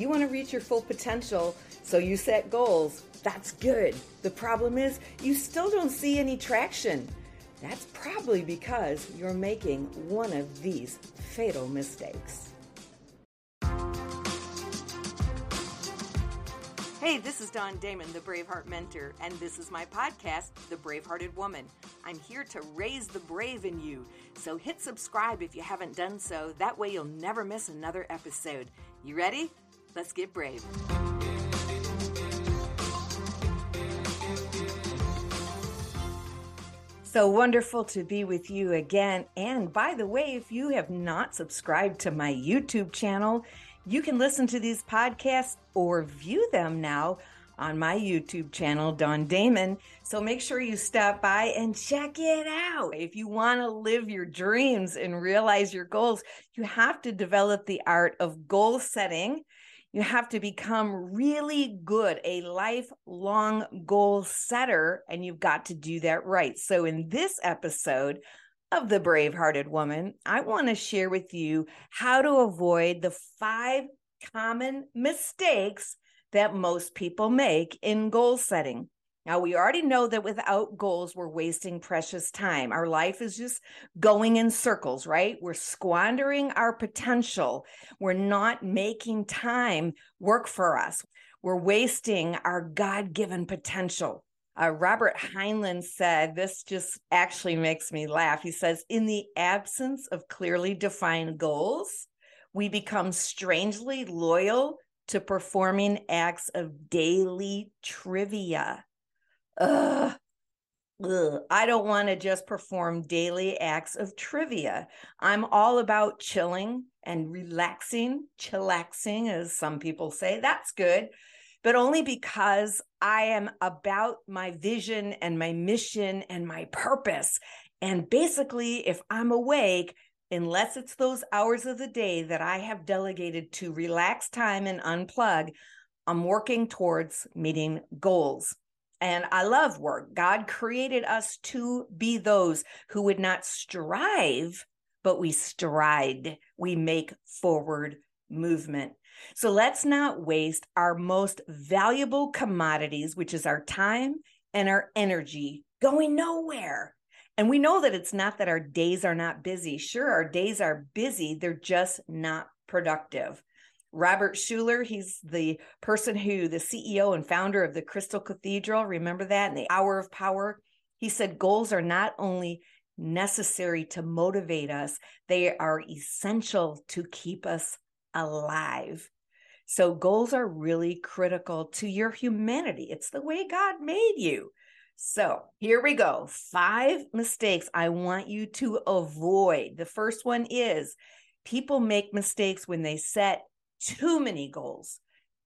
You want to reach your full potential, so you set goals. That's good. The problem is, you still don't see any traction. That's probably because you're making one of these fatal mistakes. Hey, this is Dawn Damon, the Braveheart Mentor, and this is my podcast, The Bravehearted Woman. I'm here to raise the brave in you. So hit subscribe if you haven't done so. That way you'll never miss another episode. You ready? Let's get brave. So wonderful to be with you again. And by the way, if you have not subscribed to my YouTube channel, you can listen to these podcasts or view them now on my YouTube channel, Dawn Damon. So make sure you stop by and check it out. If you want to live your dreams and realize your goals, you have to develop the art of goal setting. You have to become really good, a lifelong goal setter, and you've got to do that right. So, in this episode, of the Brave Hearted Woman, I want to share with you how to avoid the five common mistakes that most people make in goal setting. Now, we already know that without goals, we're wasting precious time. Our life is just going in circles, right? We're squandering our potential. We're not making time work for us. We're wasting our God given potential. Uh, Robert Heinlein said, This just actually makes me laugh. He says, In the absence of clearly defined goals, we become strangely loyal to performing acts of daily trivia. Ugh. Ugh. I don't want to just perform daily acts of trivia. I'm all about chilling and relaxing, chillaxing, as some people say. That's good but only because I am about my vision and my mission and my purpose. And basically, if I'm awake, unless it's those hours of the day that I have delegated to relax time and unplug, I'm working towards meeting goals. And I love work. God created us to be those who would not strive, but we stride. We make forward movement. So let's not waste our most valuable commodities, which is our time and our energy, going nowhere. And we know that it's not that our days are not busy. Sure, our days are busy, they're just not productive. Robert Schuller, he's the person who, the CEO and founder of the Crystal Cathedral, remember that, in the Hour of Power. He said goals are not only necessary to motivate us, they are essential to keep us alive. So, goals are really critical to your humanity. It's the way God made you. So, here we go. Five mistakes I want you to avoid. The first one is people make mistakes when they set too many goals.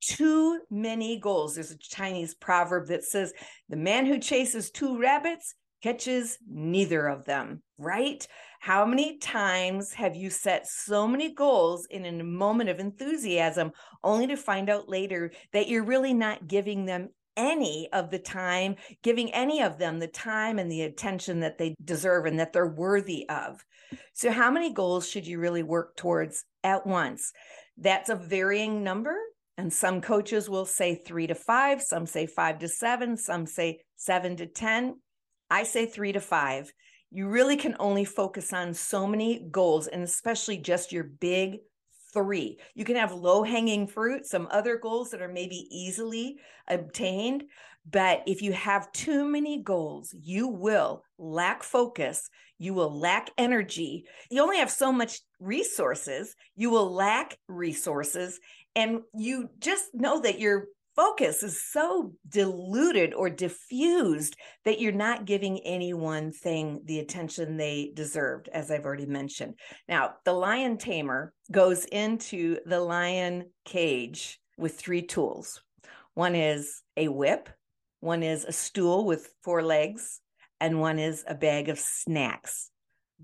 Too many goals. There's a Chinese proverb that says, The man who chases two rabbits catches neither of them, right? How many times have you set so many goals in a moment of enthusiasm only to find out later that you're really not giving them any of the time, giving any of them the time and the attention that they deserve and that they're worthy of? So, how many goals should you really work towards at once? That's a varying number. And some coaches will say three to five, some say five to seven, some say seven to 10. I say three to five. You really can only focus on so many goals, and especially just your big three. You can have low hanging fruit, some other goals that are maybe easily obtained. But if you have too many goals, you will lack focus. You will lack energy. You only have so much resources. You will lack resources. And you just know that you're focus is so diluted or diffused that you're not giving any one thing the attention they deserved, as I've already mentioned. Now, the lion tamer goes into the lion cage with three tools one is a whip, one is a stool with four legs, and one is a bag of snacks.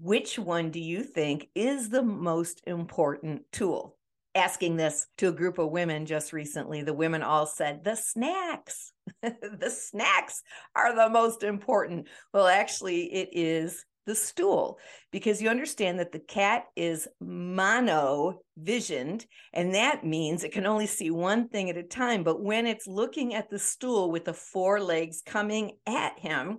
Which one do you think is the most important tool? asking this to a group of women just recently, the women all said, the snacks, the snacks are the most important. Well, actually, it is the stool because you understand that the cat is mono visioned and that means it can only see one thing at a time but when it's looking at the stool with the four legs coming at him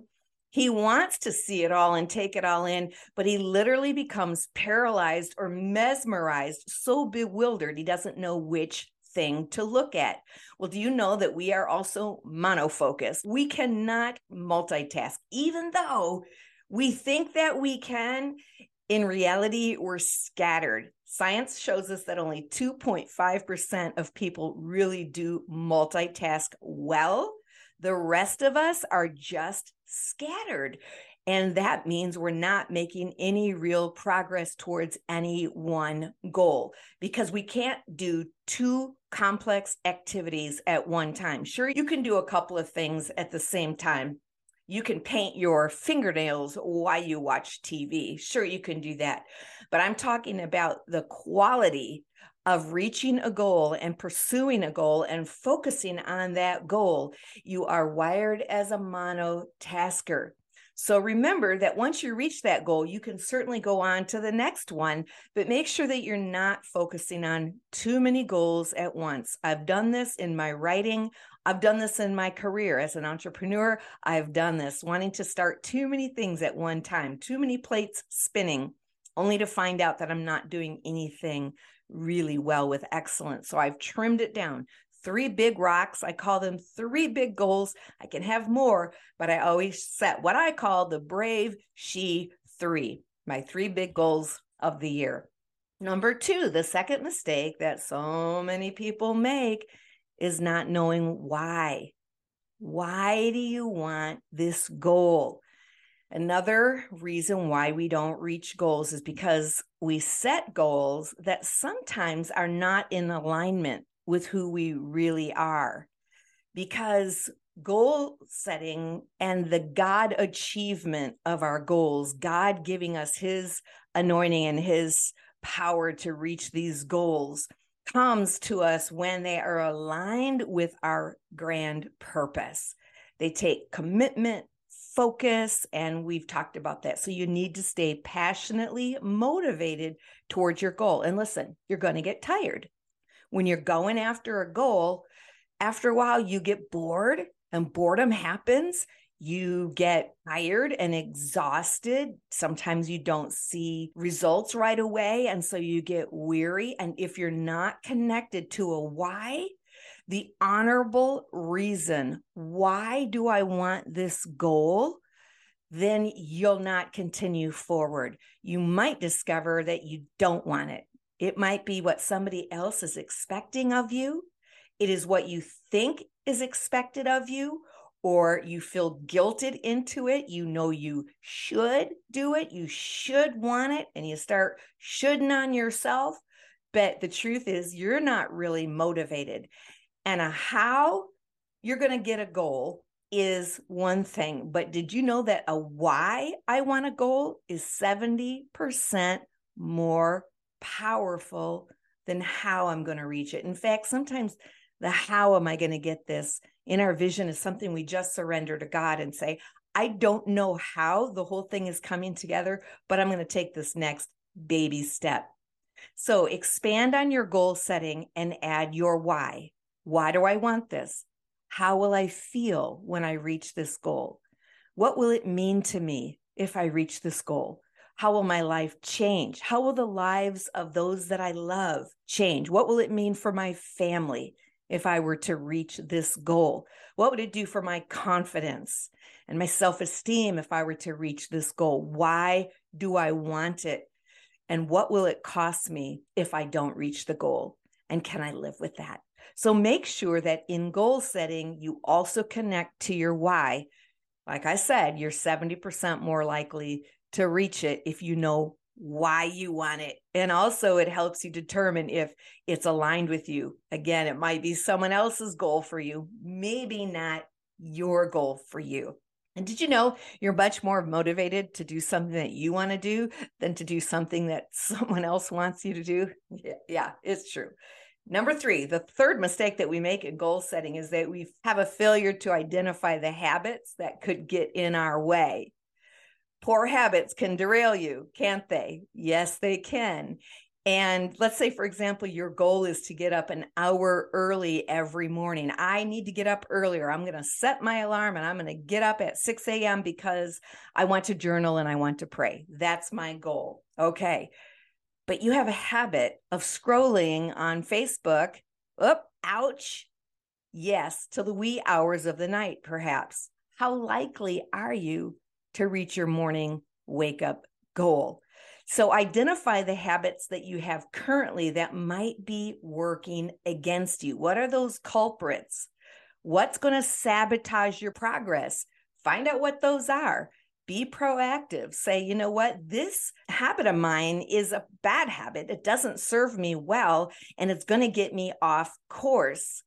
he wants to see it all and take it all in, but he literally becomes paralyzed or mesmerized, so bewildered, he doesn't know which thing to look at. Well, do you know that we are also monofocused? We cannot multitask, even though we think that we can. In reality, we're scattered. Science shows us that only 2.5% of people really do multitask well. The rest of us are just scattered. And that means we're not making any real progress towards any one goal because we can't do two complex activities at one time. Sure, you can do a couple of things at the same time. You can paint your fingernails while you watch TV. Sure, you can do that. But I'm talking about the quality of reaching a goal and pursuing a goal and focusing on that goal. You are wired as a monotasker. So remember that once you reach that goal, you can certainly go on to the next one, but make sure that you're not focusing on too many goals at once. I've done this in my writing. I've done this in my career as an entrepreneur. I've done this wanting to start too many things at one time, too many plates spinning, only to find out that I'm not doing anything really well with excellence. So I've trimmed it down three big rocks. I call them three big goals. I can have more, but I always set what I call the brave she three, my three big goals of the year. Number two, the second mistake that so many people make is not knowing why. Why do you want this goal? Another reason why we don't reach goals is because we set goals that sometimes are not in alignment with who we really are. Because goal setting and the God achievement of our goals, God giving us his anointing and his power to reach these goals, comes to us when they are aligned with our grand purpose. They take commitment, focus, and we've talked about that. So you need to stay passionately motivated towards your goal. And listen, you're going to get tired when you're going after a goal, after a while you get bored and boredom happens. You get tired and exhausted. Sometimes you don't see results right away. And so you get weary. And if you're not connected to a why, the honorable reason, why do I want this goal? Then you'll not continue forward. You might discover that you don't want it. It might be what somebody else is expecting of you. It is what you think is expected of you, or you feel guilted into it. You know you should do it, you should want it, and you start shouldn't on yourself. But the truth is, you're not really motivated. And a how you're going to get a goal is one thing. But did you know that a why I want a goal is 70% more powerful than how I'm going to reach it. In fact, sometimes the how am I going to get this in our vision is something we just surrender to God and say, I don't know how the whole thing is coming together, but I'm going to take this next baby step. So expand on your goal setting and add your why. Why do I want this? How will I feel when I reach this goal? What will it mean to me if I reach this goal? How will my life change? How will the lives of those that I love change? What will it mean for my family if I were to reach this goal? What would it do for my confidence and my self esteem if I were to reach this goal? Why do I want it? And what will it cost me if I don't reach the goal? And can I live with that? So make sure that in goal setting, you also connect to your why. Like I said, you're 70% more likely to reach it if you know why you want it. And also, it helps you determine if it's aligned with you. Again, it might be someone else's goal for you, maybe not your goal for you. And did you know you're much more motivated to do something that you want to do than to do something that someone else wants you to do? Yeah, it's true. Number three, the third mistake that we make in goal setting is that we have a failure to identify the habits that could get in our way Poor habits can derail you, can't they? Yes, they can. And let's say, for example, your goal is to get up an hour early every morning. I need to get up earlier. I'm going to set my alarm and I'm going to get up at 6 a.m. because I want to journal and I want to pray. That's my goal. Okay. But you have a habit of scrolling on Facebook. Oop, ouch. Yes, till the wee hours of the night, perhaps. How likely are you to reach your morning wake up goal? So identify the habits that you have currently that might be working against you. What are those culprits? What's going to sabotage your progress? Find out what those are. Be proactive. Say, you know what? This habit of mine is a bad habit. It doesn't serve me well, and it's going to get me off course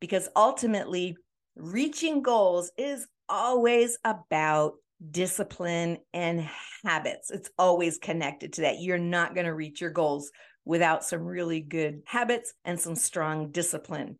because ultimately, reaching goals is always about discipline and habits. It's always connected to that. You're not going to reach your goals without some really good habits and some strong discipline.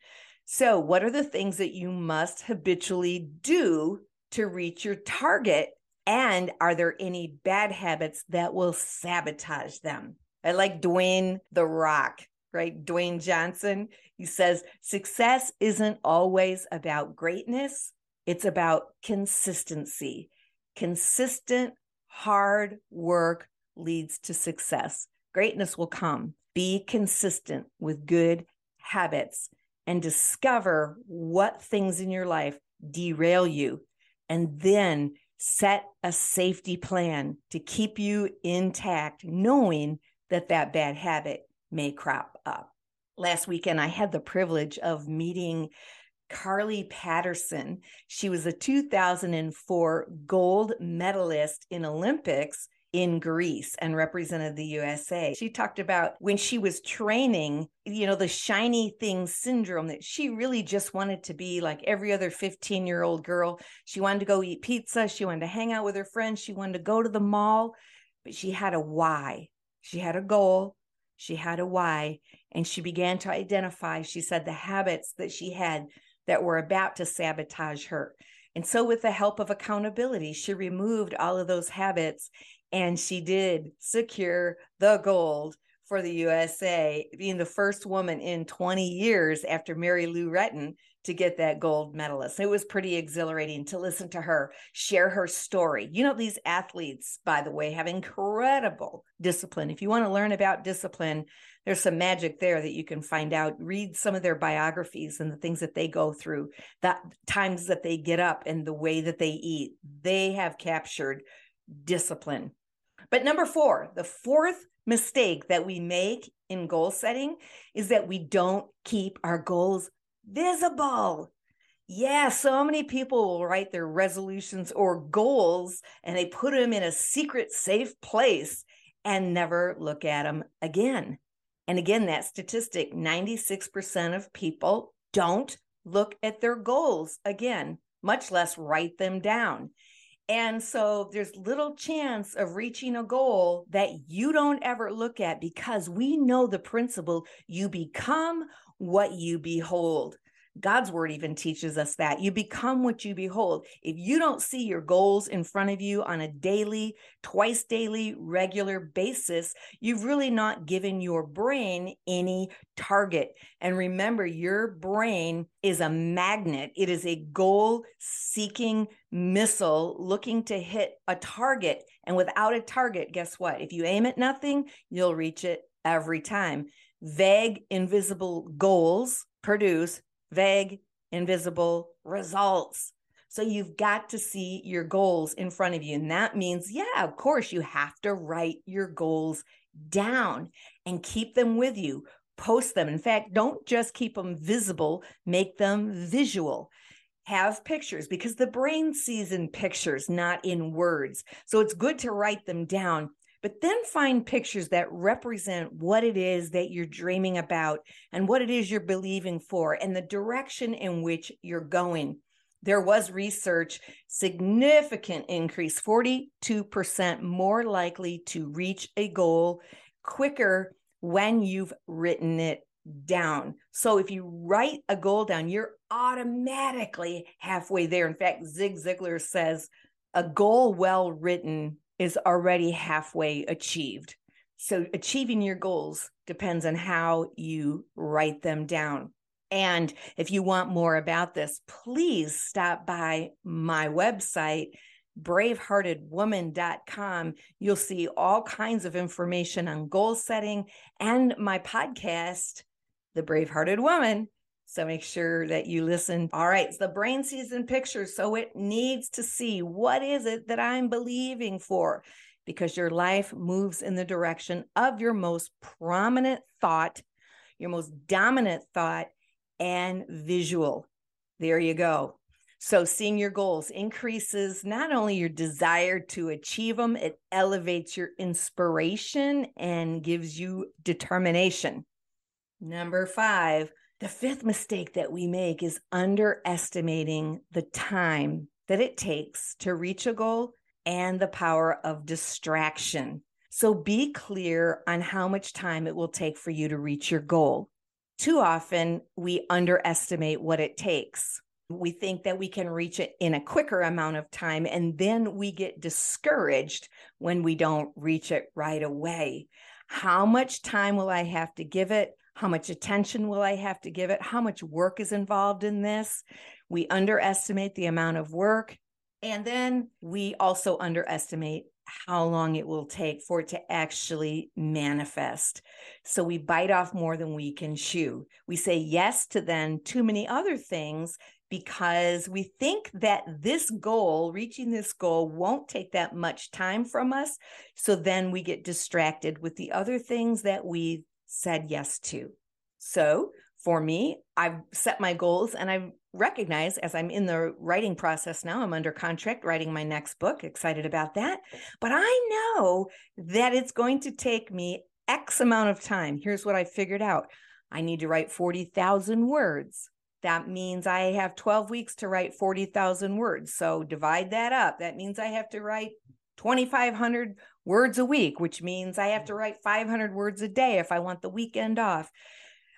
So, what are the things that you must habitually do to reach your target? And are there any bad habits that will sabotage them? I like Dwayne the Rock, right? Dwayne Johnson. He says, success isn't always about greatness, it's about consistency. Consistent, hard work leads to success. Greatness will come. Be consistent with good habits and discover what things in your life derail you. And then set a safety plan to keep you intact, knowing that that bad habit may crop up. Last weekend, I had the privilege of meeting Carly Patterson. She was a 2004 gold medalist in Olympics in Greece and represented the USA. She talked about when she was training, you know, the shiny thing syndrome that she really just wanted to be like every other 15 year old girl. She wanted to go eat pizza. She wanted to hang out with her friends. She wanted to go to the mall, but she had a why. She had a goal. She had a why. And she began to identify, she said, the habits that she had that were about to sabotage her. And so, with the help of accountability, she removed all of those habits and she did secure the gold for the USA, being the first woman in 20 years after Mary Lou Retton to get that gold medalist. It was pretty exhilarating to listen to her share her story. You know, these athletes, by the way, have incredible discipline. If you want to learn about discipline, there's some magic there that you can find out. Read some of their biographies and the things that they go through, the times that they get up and the way that they eat. They have captured discipline. But number four, the fourth mistake that we make in goal setting is that we don't keep our goals visible. Yeah, so many people will write their resolutions or goals and they put them in a secret, safe place and never look at them again. And again, that statistic 96% of people don't look at their goals again, much less write them down. And so there's little chance of reaching a goal that you don't ever look at because we know the principle you become what you behold. God's word even teaches us that you become what you behold. If you don't see your goals in front of you on a daily, twice daily, regular basis, you've really not given your brain any target. And remember, your brain is a magnet, it is a goal seeking missile looking to hit a target. And without a target, guess what? If you aim at nothing, you'll reach it every time. Vague, invisible goals produce vague, invisible results. So you've got to see your goals in front of you. And that means, yeah, of course, you have to write your goals down and keep them with you. Post them. In fact, don't just keep them visible, make them visual. Have pictures because the brain sees in pictures, not in words. So it's good to write them down but then find pictures that represent what it is that you're dreaming about and what it is you're believing for and the direction in which you're going. There was research, significant increase, 42% more likely to reach a goal quicker when you've written it down. So if you write a goal down, you're automatically halfway there. In fact, Zig Ziglar says a goal well written is already halfway achieved. So, achieving your goals depends on how you write them down. And if you want more about this, please stop by my website, braveheartedwoman.com. You'll see all kinds of information on goal setting and my podcast, The Bravehearted Woman. So make sure that you listen. All right, so the brain sees in pictures, so it needs to see what is it that I'm believing for because your life moves in the direction of your most prominent thought, your most dominant thought, and visual. There you go. So, seeing your goals increases not only your desire to achieve them, it elevates your inspiration and gives you determination. Number five, the fifth mistake that we make is underestimating the time that it takes to reach a goal and the power of distraction. So be clear on how much time it will take for you to reach your goal. Too often, we underestimate what it takes. We think that we can reach it in a quicker amount of time, and then we get discouraged when we don't reach it right away. How much time will I have to give it? How much attention will I have to give it? How much work is involved in this? We underestimate the amount of work and then we also underestimate how long it will take for it to actually manifest. So we bite off more than we can chew. We say yes to then too many other things because we think that this goal, reaching this goal, won't take that much time from us. So then we get distracted with the other things that we said yes to. So for me, I've set my goals and I've as I'm in the writing process now, I'm under contract writing my next book, excited about that. But I know that it's going to take me X amount of time. Here's what I figured out I need to write 40,000 words. That means I have 12 weeks to write 40,000 words. So divide that up. That means I have to write 2,500 words a week, which means I have mm. to write 500 words a day if I want the weekend off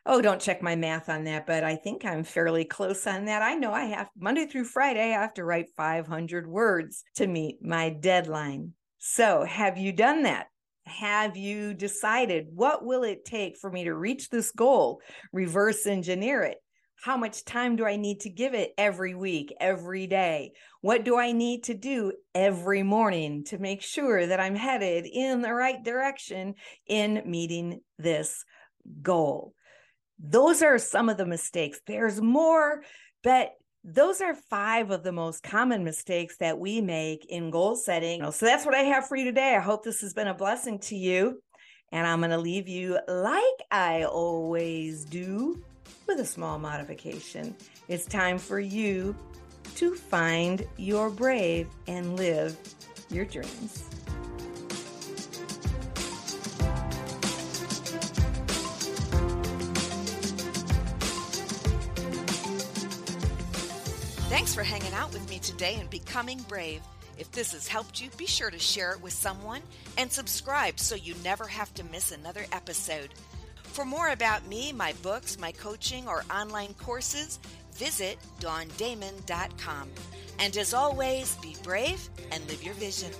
oh, don't check my math on that, but I think I'm fairly close on that. I know I have Monday through Friday, I have to write 500 words to meet my deadline. So, have you done that? Have you decided what will it take for me to reach this goal? Reverse engineer it. How much time do I need to give it every week, every day? What do I need to do every morning to make sure that I'm headed in the right direction in meeting this goal? Those are some of the mistakes. There's more, but those are five of the most common mistakes that we make in goal setting. So that's what I have for you today. I hope this has been a blessing to you. And I'm going to leave you like I always do with a small modification. It's time for you to find your brave and live your dreams. Thanks for hanging out with me today and becoming brave. If this has helped you, be sure to share it with someone and subscribe so you never have to miss another episode. For more about me, my books, my coaching, or online courses, visit dawndamon.com. And as always, be brave and live your vision.